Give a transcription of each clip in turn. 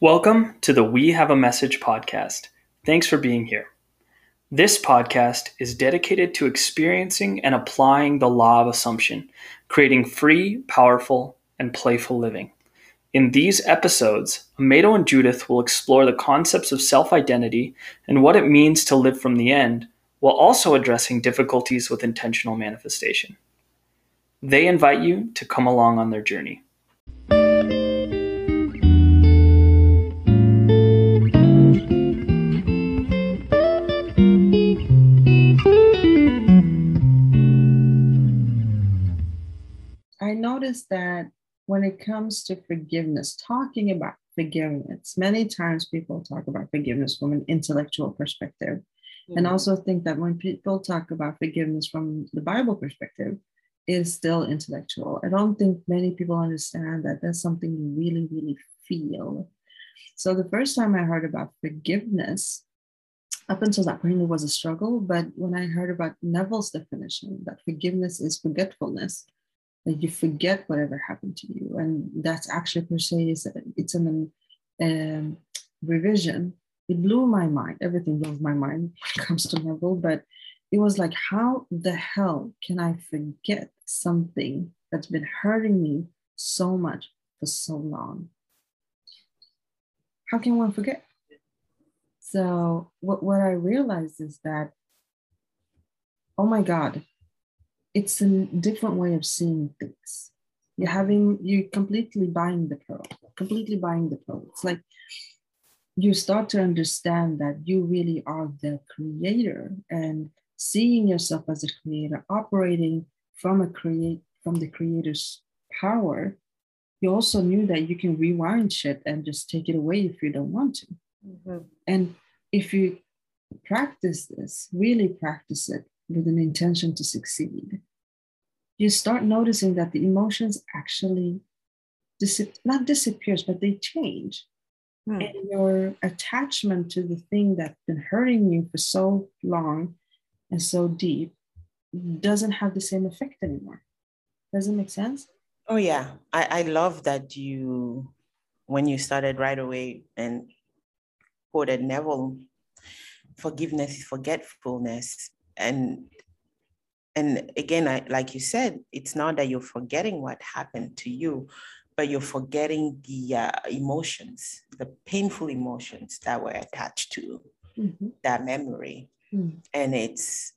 Welcome to the We Have a Message podcast. Thanks for being here. This podcast is dedicated to experiencing and applying the law of assumption, creating free, powerful, and playful living. In these episodes, Amado and Judith will explore the concepts of self identity and what it means to live from the end, while also addressing difficulties with intentional manifestation. They invite you to come along on their journey. Noticed that when it comes to forgiveness, talking about forgiveness, many times people talk about forgiveness from an intellectual perspective. And Mhm. also think that when people talk about forgiveness from the Bible perspective, it is still intellectual. I don't think many people understand that that's something you really, really feel. So the first time I heard about forgiveness, up until that point, it was a struggle. But when I heard about Neville's definition, that forgiveness is forgetfulness, that you forget whatever happened to you, and that's actually per se is it's an um, revision. It blew my mind. Everything blows my mind when it comes to Neville, but it was like, how the hell can I forget something that's been hurting me so much for so long? How can one forget? So what, what I realized is that, oh my God, it's a different way of seeing things. You're having, you're completely buying the pearl, completely buying the pearl. It's like you start to understand that you really are the creator and seeing yourself as a creator, operating from a create from the creator's power. You also knew that you can rewind shit and just take it away if you don't want to. Mhm. And if you practice this, really practice it with an intention to succeed, you start noticing that the emotions actually dis- not disappears, but they change. Hmm. And your attachment to the thing that's been hurting you for so long and so deep doesn't have the same effect anymore. Does it make sense? Oh yeah, I, I love that you when you started right away and quoted Neville, forgiveness is forgetfulness. And and again, I, like you said, it's not that you're forgetting what happened to you, but you're forgetting the uh, emotions, the painful emotions that were attached to Mhm. that memory. Mm. And it's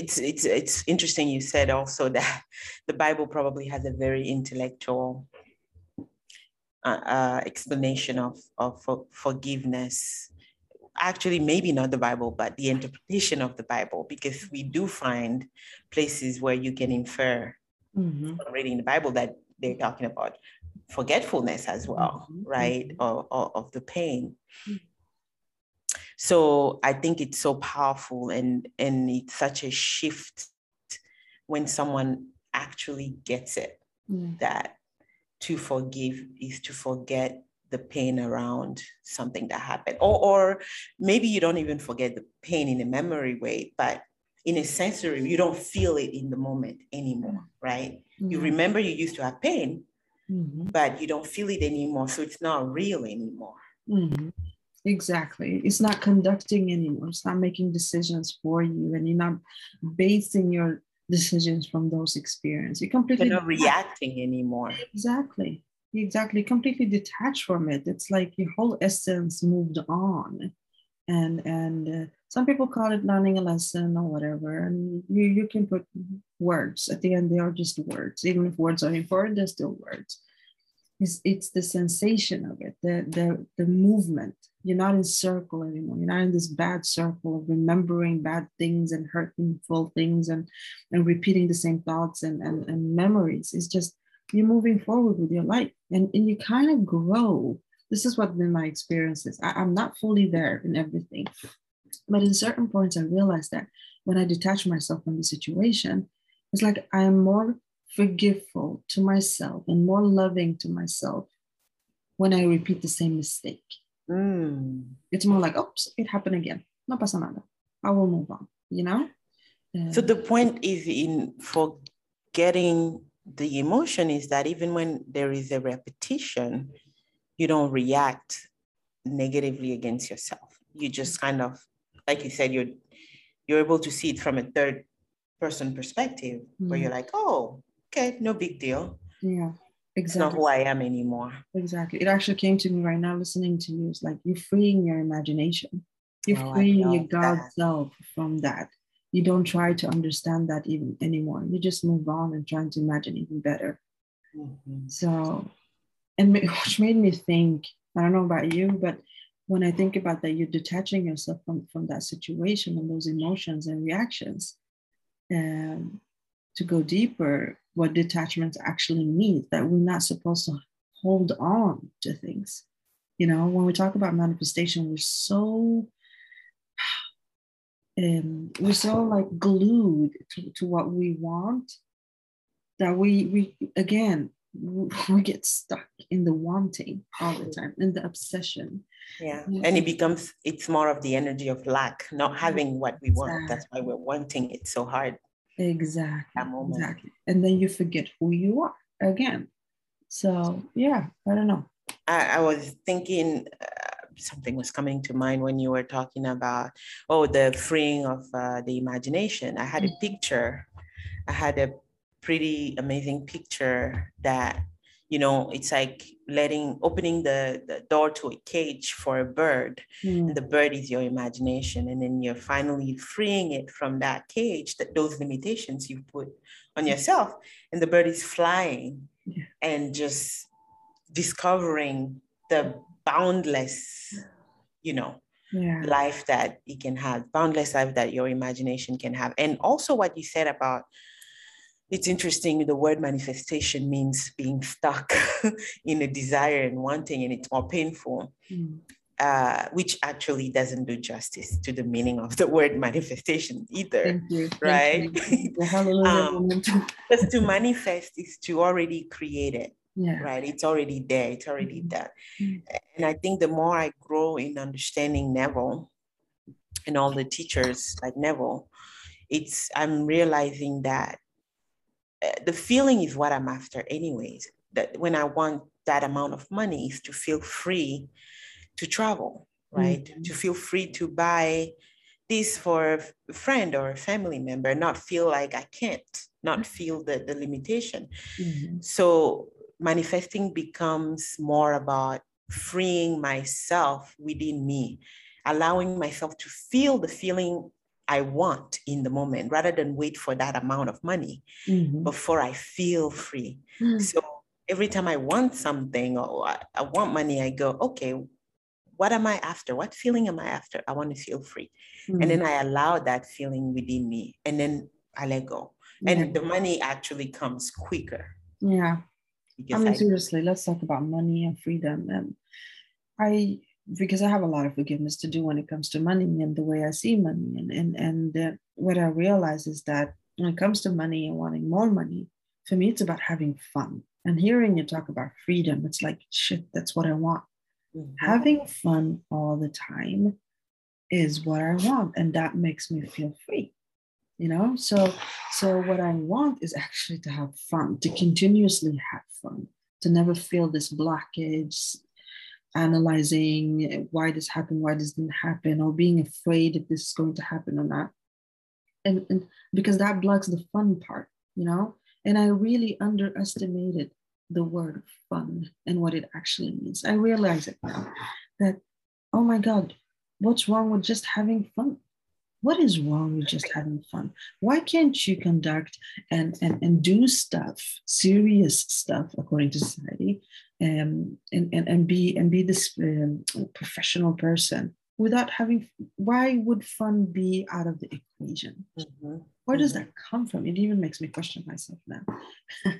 it's it's it's interesting you said also that the Bible probably has a very intellectual uh, uh, explanation of of for- forgiveness. Actually, maybe not the Bible, but the interpretation of the Bible, because we do find places where you can infer Mhm. from reading the Bible that they're talking about forgetfulness as well, Mhm, right? Or, or of the pain. Mhm. So I think it's so powerful and and it's such a shift when someone actually gets it that to forgive is to forget the pain around something that happened or or maybe you don't even forget the pain in a memory way but in a sensory you don't feel it in the moment anymore right you remember you used to have pain Mhm. but you don't feel it anymore so it's not real anymore Mhm. Exactly. It's not conducting anymore. It's not making decisions for you, and you're not basing your decisions from those experiences. You completely you're not reacting anymore exactly, exactly, completely detached from it. It's like your whole essence moved on, and and uh, some people call it learning a lesson or whatever. And you you can put words at the end. They are just words. Even if words are important, they're still words. It's, it's the sensation of it, the, the the movement. You're not in circle anymore. You're not in this bad circle of remembering bad things and hurtful things and and repeating the same thoughts and and, and memories. It's just you're moving forward with your life and, and you kind of grow. This is what been my experiences. I, I'm not fully there in everything, but in certain points, I realized that when I detach myself from the situation, it's like I'm more forgiveful to myself and more loving to myself when I repeat the same mistake. Mm. It's more like, oops, it happened again. No pasa nada. I will move on, you know? So Uh, the point is in forgetting the emotion is that even when there is a repetition, you don't react negatively against yourself. You just kind of, like you said, you're you're able to see it from a third person perspective mm. where you're like, oh, okay, no big deal. Yeah. Exactly. It's not who I am anymore. Exactly. It actually came to me right now listening to you. It's like you're freeing your imagination. You're oh, freeing your God that. self from that. You don't try to understand that even anymore. You just move on and trying to imagine even better. Mm-hmm. So, and which made me think, I don't know about you, but when I think about that, you're detaching yourself from, from that situation and those emotions and reactions. Um, to go deeper, what detachment actually means, that we're not supposed to hold on to things. You know, when we talk about manifestation, we're so um, we're so like glued to, to what we want that we we again we get stuck in the wanting all the time in the obsession. Yeah and it becomes it's more of the energy of lack not having what we want. Exactly. that's why we're wanting it so hard. exactly exactly. And then you forget who you are again. So yeah i don't know. I, I was thinking something was coming to mind when you were talking about oh the freeing of uh, the imagination i had a mm. picture i had a pretty amazing picture that you know it's like letting opening the, the door to a cage for a bird mm. and the bird is your imagination and then you're finally freeing it from that cage that those limitations you put on hmm. yourself and the bird is flying yeah. and just discovering the boundless you know yeah. life that you can have boundless life that your imagination can have. And also what you said about it's interesting the word manifestation means being stuck in a desire and wanting and it's more painful mm. uh, which actually doesn't do justice to the meaning of the word manifestation either right? um, because to manifest is to already create it yeah. right it's already there it's already mm-hmm. done mm. and i think the more i grow in understanding neville and all the teachers like neville it's i'm realizing that uh, the feeling is what I'm after, anyways. That when I want that amount of money is to feel free to travel, right? Mm-hmm. To feel free to buy this for a friend or a family member, not feel like I can't, not feel the, the limitation. Mm-hmm. So manifesting becomes more about freeing myself within me, allowing myself to feel the feeling I want in the moment rather than wait for that amount of money mm-hmm. before I feel free. Mm-hmm. So every time I want something or I, I, want money, I go, okay, what am I after? What feeling am I after? I want to feel free. Mm-hmm. And then I allow that feeling within me and then I let go. And the money actually comes quicker. Yeah. I mean, I, seriously, let's talk about money and freedom. And I because I have a lot of forgiveness to do when it comes to money and the way I see money. And and and uh, what I realize is that when it comes to money and wanting more money, for me it's about having fun. And hearing you talk about freedom, it's like shit. That's what I want. Mm-hmm. Having fun all the time is what I want, and that makes me feel free. You know, so so what I want is actually to have fun, to continuously have fun, to never feel this blockage, analyzing why this happened, why this didn't happen, or being afraid if this is going to happen or not. And, and because that blocks the fun part, you know? And I really underestimated the word fun and what it actually means. I realize it now that, oh my God, what's wrong with just having fun? What is wrong with just having fun? Why can't you conduct and, and, and do stuff, serious stuff, according to society, um, and, and, and be and be this um, professional person without having why would fun be out of the equation? Mm-hmm. where does mm-hmm. that come from? It even makes me question myself now.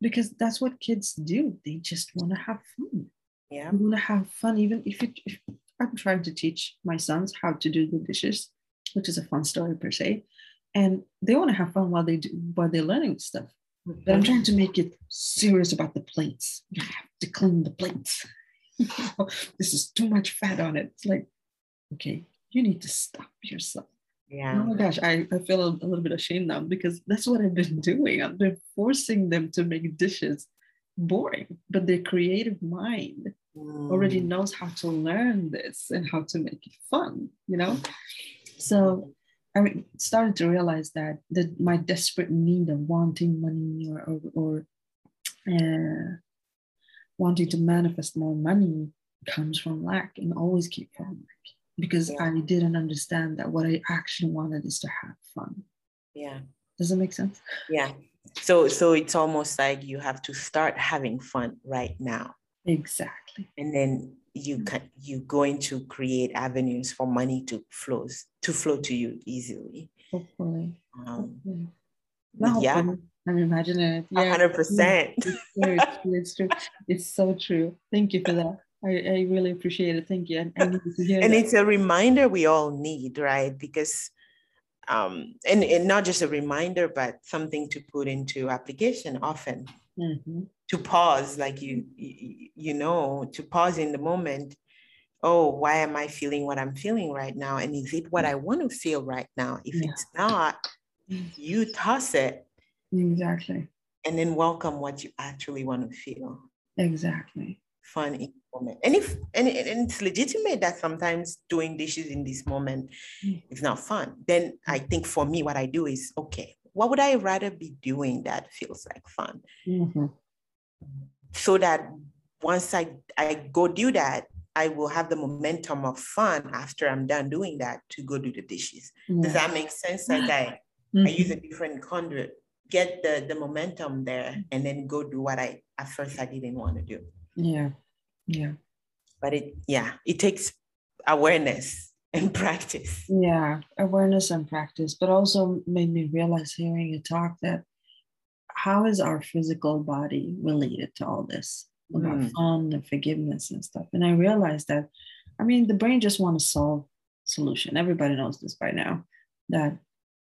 Because that's what kids do. They just want to have fun. Yeah. Want to have fun even if, it, if i'm trying to teach my sons how to do the dishes which is a fun story per se and they want to have fun while they do while they're learning stuff but I'm trying to make it serious about the plates. You have to clean the plates. this is too much fat on it. It's like, okay, you need to stop yourself. Yeah. Oh my gosh, I, I feel a, a little bit ashamed now because that's what I've been doing. I've been forcing them to make dishes boring, but their creative mind already Mm. knows how to learn this and how to make it fun, you know? So I started to realize that that my desperate need of wanting money or or, or uh, wanting to manifest more money comes from lack and always came from lack because Yeah. I didn't understand that what I actually wanted is to have fun. Yeah. Does it make sense? Yeah. So so it's almost like you have to start having fun right now. Exactly. And then you can you're going to create avenues for money to flows to flow to you easily. Hopefully. Um hopefully. Yeah. hopefully. I'm imagining it. Yeah. hundred percent. It's true, it's true, it's so true. Thank you for that. I, I really appreciate it. Thank you. And I hear and that. it's a reminder we all need right because um and, and not just a reminder but something to put into application often Mhm. To pause like you you, know to pause in the moment oh why am i feeling what i'm feeling right now and is it what i want to feel right now if Yeah. it's not Mm. you toss it Exactly. and then welcome what you actually want to feel Exactly. fun in the moment. And if and, and it's legitimate that sometimes doing dishes in this moment Mm. is not fun, then I think for me, what I do is okay, what would I rather be doing that feels like fun? Mhm. So that once I, I go do that, I will have the momentum of fun after I'm done doing that to go do the dishes. Does that make sense? Like I, I mm-hmm. use a different conduit, get the, the momentum there, and then go do what I at first I didn't want to do. Yeah. Yeah. but it yeah it takes awareness and practice Yeah. Awareness and practice, but also made me realize hearing you talk that how is our physical body related to all this about Mm. fun and forgiveness and stuff? And I realized that, I mean, the brain just wants to solve solution. Everybody knows this by now. That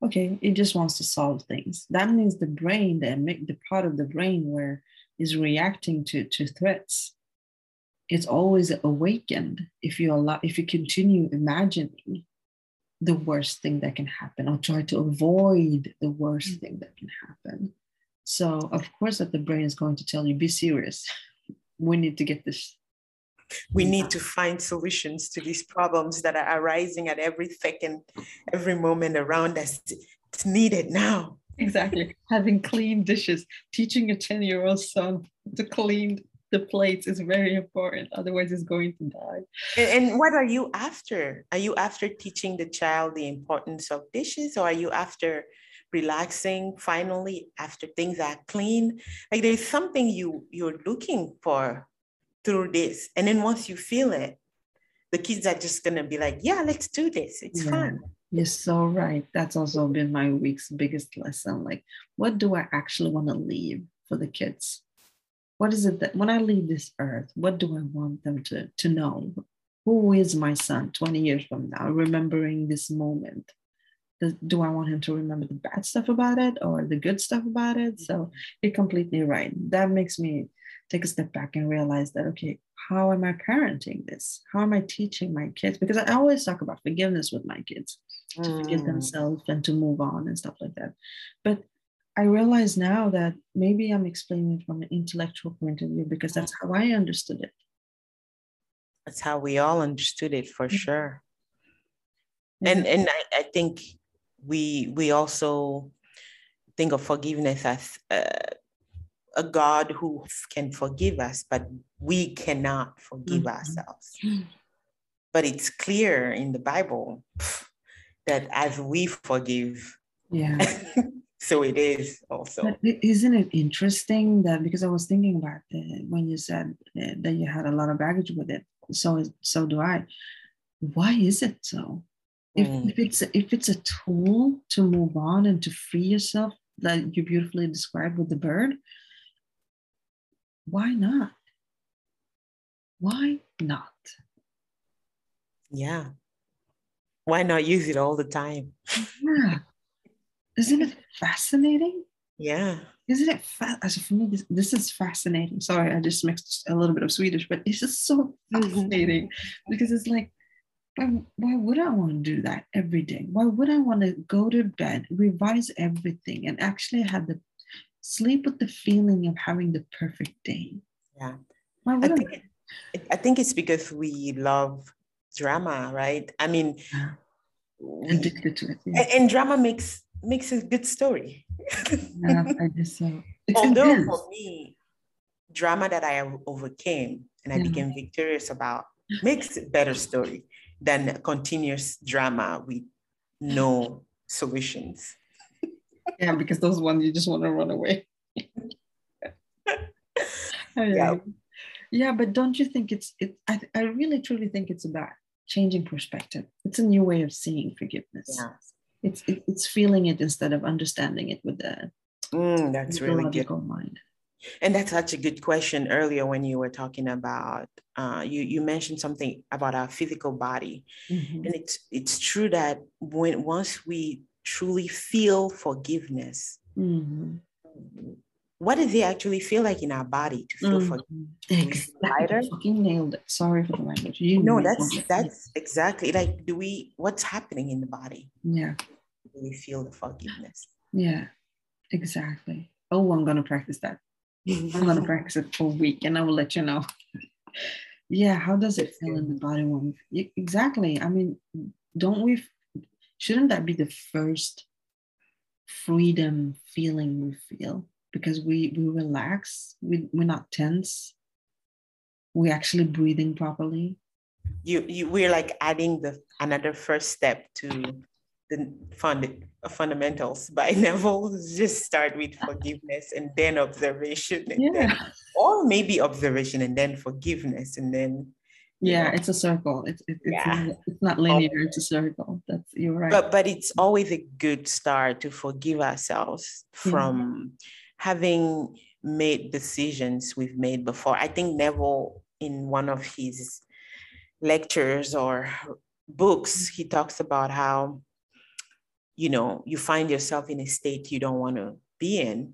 okay, it just wants to solve things. That means the brain, the the part of the brain where is reacting to to threats, it's always awakened if you allow if you continue imagining the worst thing that can happen or try to avoid the worst thing that can happen. So of course that the brain is going to tell you, be serious. We need to get this. we need to find solutions to these problems that are arising at every second every moment around us it's needed now Exactly. Having clean dishes, teaching a 10-year-old son to clean the plates is very important. Otherwise, he's going to die. and, and what are you after are you after teaching the child the importance of dishes or are you after relaxing finally after things are clean like there's something you you're looking for through this and then once you feel it the kids are just gonna be like yeah let's do this it's Yeah. fun You're so right. That's also been my week's biggest lesson. Like, what do I actually want to leave for the kids? What is it that when I leave this earth, what do I want them to, to know? Who is my son 20 years from now, remembering this moment? Do I want him to remember the bad stuff about it or the good stuff about it? So you're completely right. That makes me take a step back and realize that, okay, how am I parenting this? How am I teaching my kids? Because I always talk about forgiveness with my kids to forgive Mm. themselves and to move on and stuff like that. But I realize now that maybe I'm explaining it from an intellectual point of view because that's how I understood it. That's how we all understood it for Mhm. sure. And and I, I think we we also think of forgiveness as uh, a God who can forgive us, but we cannot forgive Mhm. ourselves. But it's clear in the Bible that as we forgive, Yeah. so it is also. But isn't it interesting that because I was thinking about it when you said that you had a lot of baggage with it, so so do I. Why is it so? If, Mm. if it's if it's a tool to move on and to free yourself, like you beautifully described with the bird, why not? Why not? Yeah. Why not use it all the time? Yeah. Isn't it fascinating? Yeah. Isn't it fa- for me? This, this is fascinating. Sorry, I just mixed a little bit of Swedish, but it's just so fascinating because it's like, why, why would I want to do that every day? Why would I want to go to bed, revise everything, and actually have the sleep with the feeling of having the perfect day? Yeah. Why I would I? think I think it's because we love drama, right? I mean, Yeah. we- Addicted to it. Yeah, and, and drama makes makes a good story. yeah I guess so. It's Although intense. for me, drama that I overcame and I Yeah. became victorious about makes a better story than continuous drama with no solutions. Yeah, because those ones you just want to run away. Yeah. yeah. but don't you think it's it? I, I really truly think it's about changing perspective. It's a new way of seeing forgiveness. Yeah. It's it, it's feeling it instead of understanding it with the Mm, that's really good. logical mind. And that's such a good question earlier when you were talking about uh, you you mentioned something about our physical body. Mhm. And it's it's true that when once we truly feel forgiveness, Mhm. what does it actually feel like in our body to feel Mhm. forgiveness? Exactly. Fucking nailed it. Sorry for the language. You No, that's it. that's exactly like do we what's happening in the body? yeah, Do we feel the forgiveness? yeah, exactly. Oh, I'm gonna practice that. I'm gonna practice it for a week, and I will let you know. yeah, how does it feel in the body when exactly? I mean, don't we? Shouldn't that be the first freedom feeling we feel because we we relax, we we're not tense, we're actually breathing properly. you you we're like adding the another first step to the fund uh, fundamentals by Neville. Just start with forgiveness and then observation, and then, Yeah, or maybe observation and then forgiveness, and then yeah, know. it's a circle. It's it, it's Yeah. not, it's not linear. It's a circle. That's you're right. but but it's always a good start to forgive ourselves Yeah. from having made decisions we've made before. I think Neville in one of his lectures or books, he talks about how you know you find yourself in a state you don't want to be in.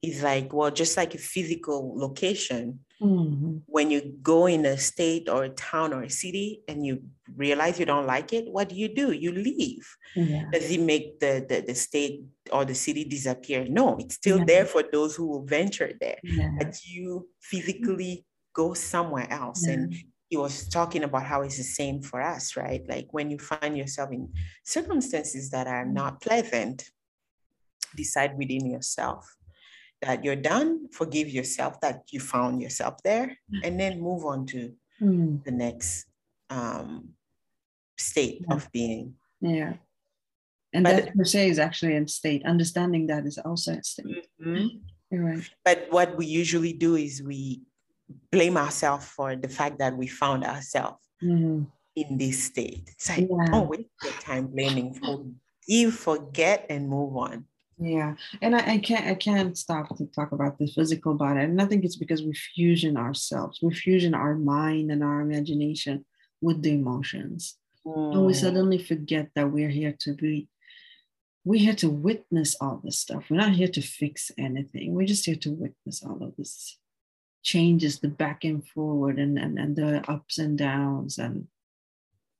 He's like, well, just like a physical location, Mhm. when you go in a state or a town or a city and you realize you don't like it, what do you do? You leave. Yeah. Does it make the, the, the state or the city disappear? No, it's still Yeah. there for those who will venture there. Yeah. But you physically go somewhere else. And he was talking about how it's the same for us, right? Like when you find yourself in circumstances that are not pleasant, decide within yourself that you're done, forgive yourself that you found yourself there, and then move on to Mm, the next um, state Yeah. of being. yeah. And But- that per se is actually a state. Understanding that is also a state. Mhm. You're right. But what we usually do is we blame ourselves for the fact that we found ourselves Mhm. in this state. It's like, Yeah. oh, waste your time blaming. Forgive, forget, and move on. Yeah, and I, I can't I can't stop to talk about the physical body, and I think it's because we fusion ourselves, we fusion our mind and our imagination with the emotions, and we Mm, suddenly forget that we're here to be, we're here to witness all this stuff. We're not here to fix anything. We're just here to witness all of this changes, the back and forward, and and, and the ups and downs, and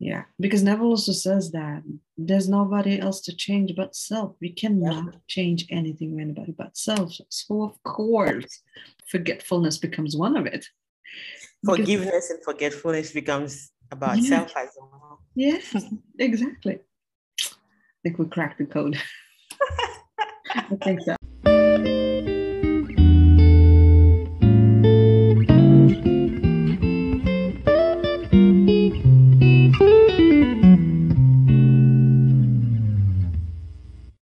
yeah, because Neville also says that there's nobody else to change but self. We cannot change anything or anybody but self. So of course, forgetfulness becomes one of it. Because- Forgiveness and forgetfulness becomes about Yeah. self as well. Yes, exactly. I think we cracked the code. I think so.